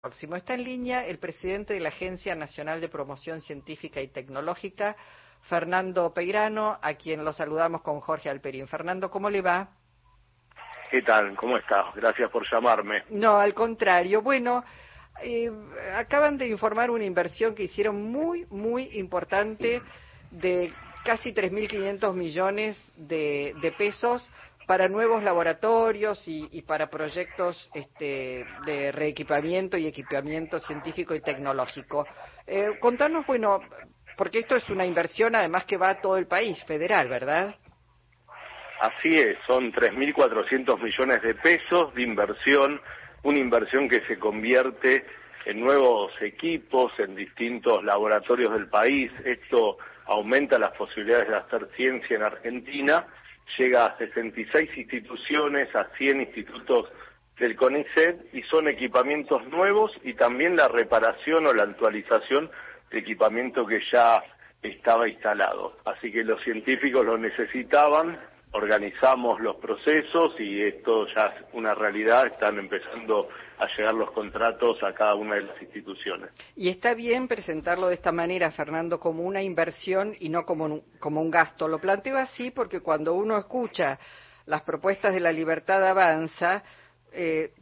próximo. Está en línea el presidente de la Agencia Nacional de Promoción Científica y Tecnológica, Fernando Peirano, a quien lo saludamos con Jorge Alperín. Fernando, ¿cómo le va? ¿Qué tal? ¿Cómo está? Gracias por llamarme. No, al contrario. Bueno, eh, acaban de informar una inversión que hicieron muy, muy importante de casi 3.500 millones de, de pesos para nuevos laboratorios y, para proyectos este, de reequipamiento y equipamiento científico y tecnológico. Eh, contanos, bueno, porque esto es una inversión además que va a todo el país, federal, ¿verdad? Así es, son 3.400 millones de pesos de inversión, una inversión que se convierte en nuevos equipos, en distintos laboratorios del país. Esto aumenta las posibilidades de hacer ciencia en Argentina llega a 66 instituciones, a 100 institutos del CONICET y son equipamientos nuevos y también la reparación o la actualización de equipamiento que ya estaba instalado. Así que los científicos lo necesitaban, organizamos los procesos y esto ya es una realidad, están empezando a llegar los contratos a cada una de las instituciones. Y está bien presentarlo de esta manera, Fernando, como una inversión y no como un, como un gasto. Lo planteo así porque cuando uno escucha las propuestas de la libertad avanza, eh,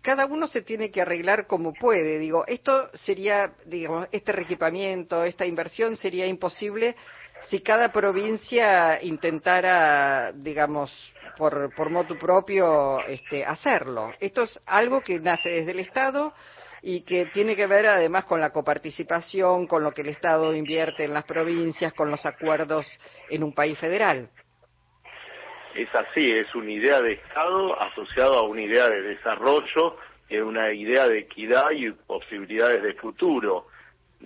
cada uno se tiene que arreglar como puede. Digo, esto sería, digamos, este reequipamiento, esta inversión sería imposible si cada provincia intentara, digamos, por, por motu propio, este, hacerlo. Esto es algo que nace desde el Estado y que tiene que ver además con la coparticipación, con lo que el Estado invierte en las provincias, con los acuerdos en un país federal. Es así, es una idea de Estado asociado a una idea de desarrollo, es una idea de equidad y posibilidades de futuro.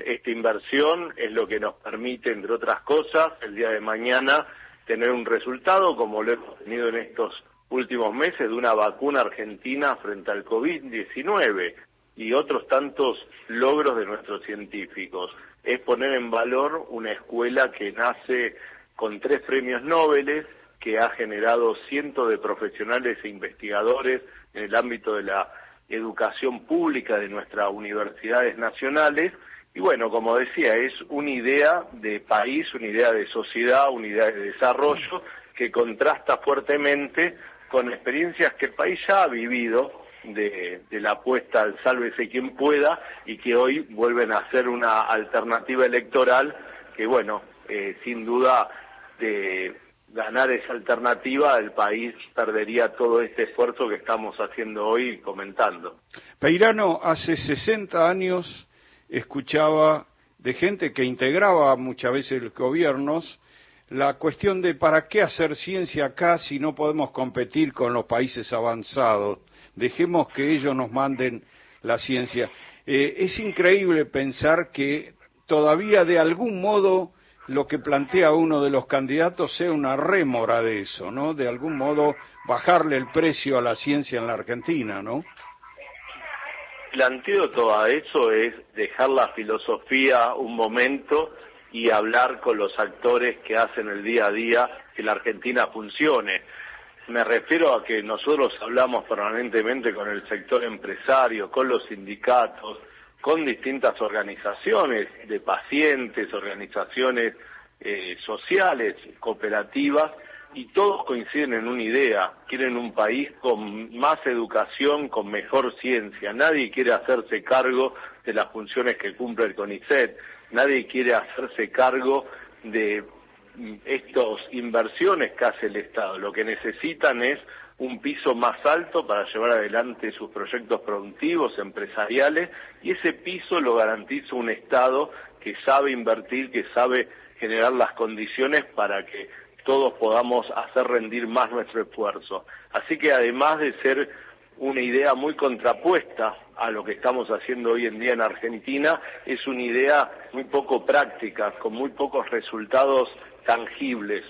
Esta inversión es lo que nos permite, entre otras cosas, el día de mañana tener un resultado, como lo hemos tenido en estos últimos meses, de una vacuna argentina frente al COVID-19 y otros tantos logros de nuestros científicos. Es poner en valor una escuela que nace con tres premios Nobel, que ha generado cientos de profesionales e investigadores en el ámbito de la educación pública de nuestras universidades nacionales y bueno, como decía, es una idea de país, una idea de sociedad, una idea de desarrollo que contrasta fuertemente con experiencias que el país ya ha vivido de, la apuesta al sálvese quien pueda y que hoy vuelven a ser una alternativa electoral que, bueno, eh, sin duda de ganar esa alternativa, el país perdería todo este esfuerzo que estamos haciendo hoy comentando. Peirano, hace 60 años escuchaba de gente que integraba muchas veces los gobiernos la cuestión de para qué hacer ciencia acá si no podemos competir con los países avanzados. Dejemos que ellos nos manden la ciencia. Eh, es increíble pensar que todavía de algún modo lo que plantea uno de los candidatos sea una rémora de eso, ¿no? De algún modo bajarle el precio a la ciencia en la Argentina, ¿no? El antídoto a eso es dejar la filosofía un momento y hablar con los actores que hacen el día a día que la Argentina funcione. Me refiero a que nosotros hablamos permanentemente con el sector empresario, con los sindicatos, con distintas organizaciones de pacientes, organizaciones eh, sociales, cooperativas, y todos coinciden en una idea, quieren un país con más educación, con mejor ciencia. Nadie quiere hacerse cargo de las funciones que cumple el CONICET, nadie quiere hacerse cargo de estas inversiones que hace el Estado. Lo que necesitan es un piso más alto para llevar adelante sus proyectos productivos, empresariales, y ese piso lo garantiza un Estado que sabe invertir, que sabe generar las condiciones para que todos podamos hacer rendir más nuestro esfuerzo. Así que además de ser una idea muy contrapuesta a lo que estamos haciendo hoy en día en Argentina, es una idea muy poco práctica, con muy pocos resultados tangibles.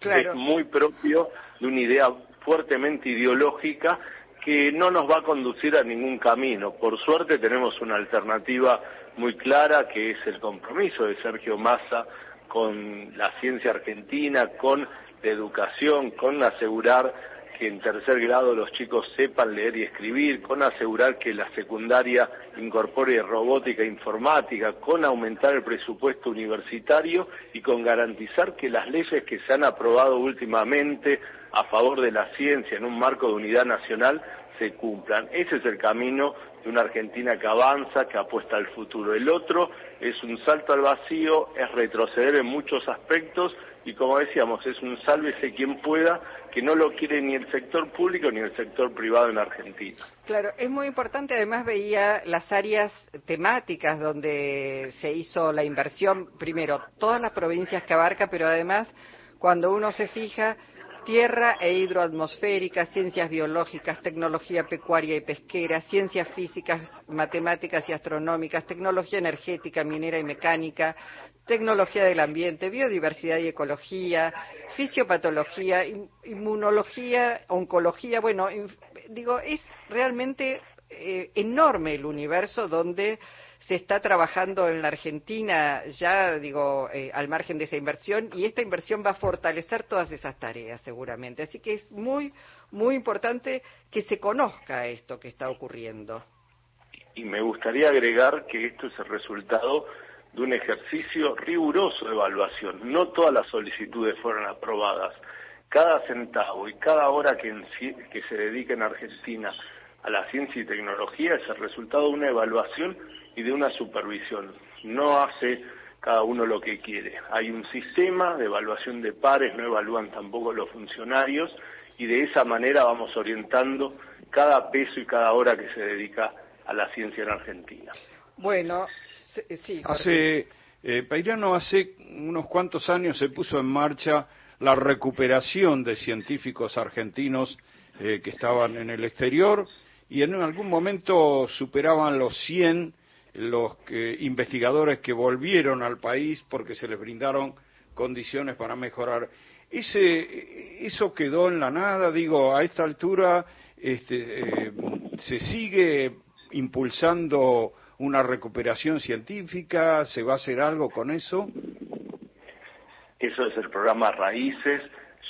Es muy propio de una idea fuertemente ideológica que no nos va a conducir a ningún camino. Por suerte tenemos una alternativa muy clara que es el compromiso de Sergio Massa con la ciencia argentina, con la educación, con asegurar que en tercer grado los chicos sepan leer y escribir, con asegurar que la secundaria incorpore robótica e informática, con aumentar el presupuesto universitario y con garantizar que las leyes que se han aprobado últimamente a favor de la ciencia en un marco de unidad nacional se cumplan. Ese es el camino de una Argentina que avanza, que apuesta al futuro. El otro es un salto al vacío, es retroceder en muchos aspectos y como decíamos, es un sálvese quien pueda que no lo quiere ni el sector público ni el sector privado en Argentina. Claro, es muy importante, además veía las áreas temáticas donde se hizo la inversión, primero, todas las provincias que abarca, pero además, cuando uno se fija, tierra e hidroatmosférica, ciencias biológicas, tecnología pecuaria y pesquera, ciencias físicas, matemáticas y astronómicas, tecnología energética, minera y mecánica, tecnología del ambiente, biodiversidad y ecología, fisiopatología, inmunología, oncología, bueno, digo, es realmente eh, enorme el universo donde se está trabajando en la Argentina ya, digo, eh, al margen de esa inversión y esta inversión va a fortalecer todas esas tareas seguramente. Así que es muy, muy importante que se conozca esto que está ocurriendo. Y me gustaría agregar que esto es el resultado de un ejercicio riguroso de evaluación. No todas las solicitudes fueron aprobadas. Cada centavo y cada hora que, que se dedica en Argentina a la ciencia y tecnología es el resultado de una evaluación y de una supervisión. No hace cada uno lo que quiere. Hay un sistema de evaluación de pares, no evalúan tampoco los funcionarios y de esa manera vamos orientando cada peso y cada hora que se dedica a la ciencia en Argentina. Bueno, sí. Hace, eh, Peirano, hace unos cuantos años se puso en marcha la recuperación de científicos argentinos eh, que estaban en el exterior y en algún momento superaban los 100 los investigadores que volvieron al país porque se les brindaron condiciones para mejorar. Ese, eso quedó en la nada, digo, a esta altura este, eh, se sigue impulsando una recuperación científica, se va a hacer algo con eso. Eso es el programa Raíces.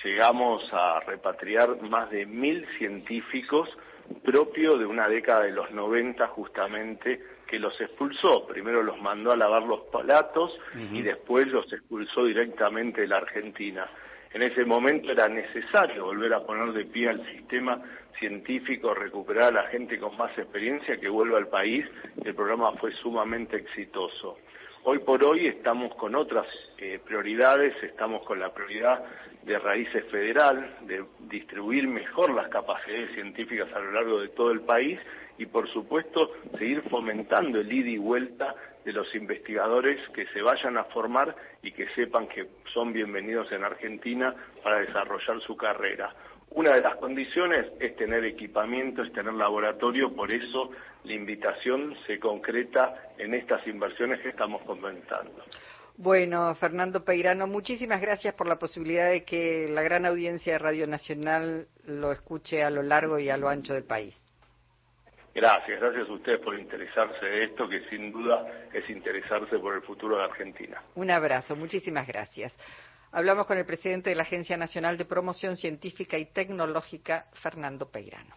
Llegamos a repatriar más de mil científicos propio de una década de los 90 justamente que los expulsó. Primero los mandó a lavar los palatos y después los expulsó directamente de la Argentina. En ese momento era necesario volver a poner de pie al sistema científico, recuperar a la gente con más experiencia que vuelva al país. El programa fue sumamente exitoso. Hoy por hoy estamos con otras eh, prioridades, estamos con la prioridad de raíces federal, de distribuir mejor las capacidades científicas a lo largo de todo el país y por supuesto seguir fomentando el ida y vuelta de los investigadores que se vayan a formar y que sepan que son bienvenidos en Argentina para desarrollar su carrera. Una de las condiciones es tener equipamiento, es tener laboratorio, por eso la invitación se concreta en estas inversiones que estamos comentando. Bueno, Fernando Peirano, muchísimas gracias por la posibilidad de que la gran audiencia de Radio Nacional lo escuche a lo largo y a lo ancho del país. Gracias, gracias a ustedes por interesarse de esto, que sin duda es interesarse por el futuro de Argentina. Un abrazo, muchísimas gracias. Hablamos con el presidente de la Agencia Nacional de Promoción Científica y Tecnológica, Fernando Peirano.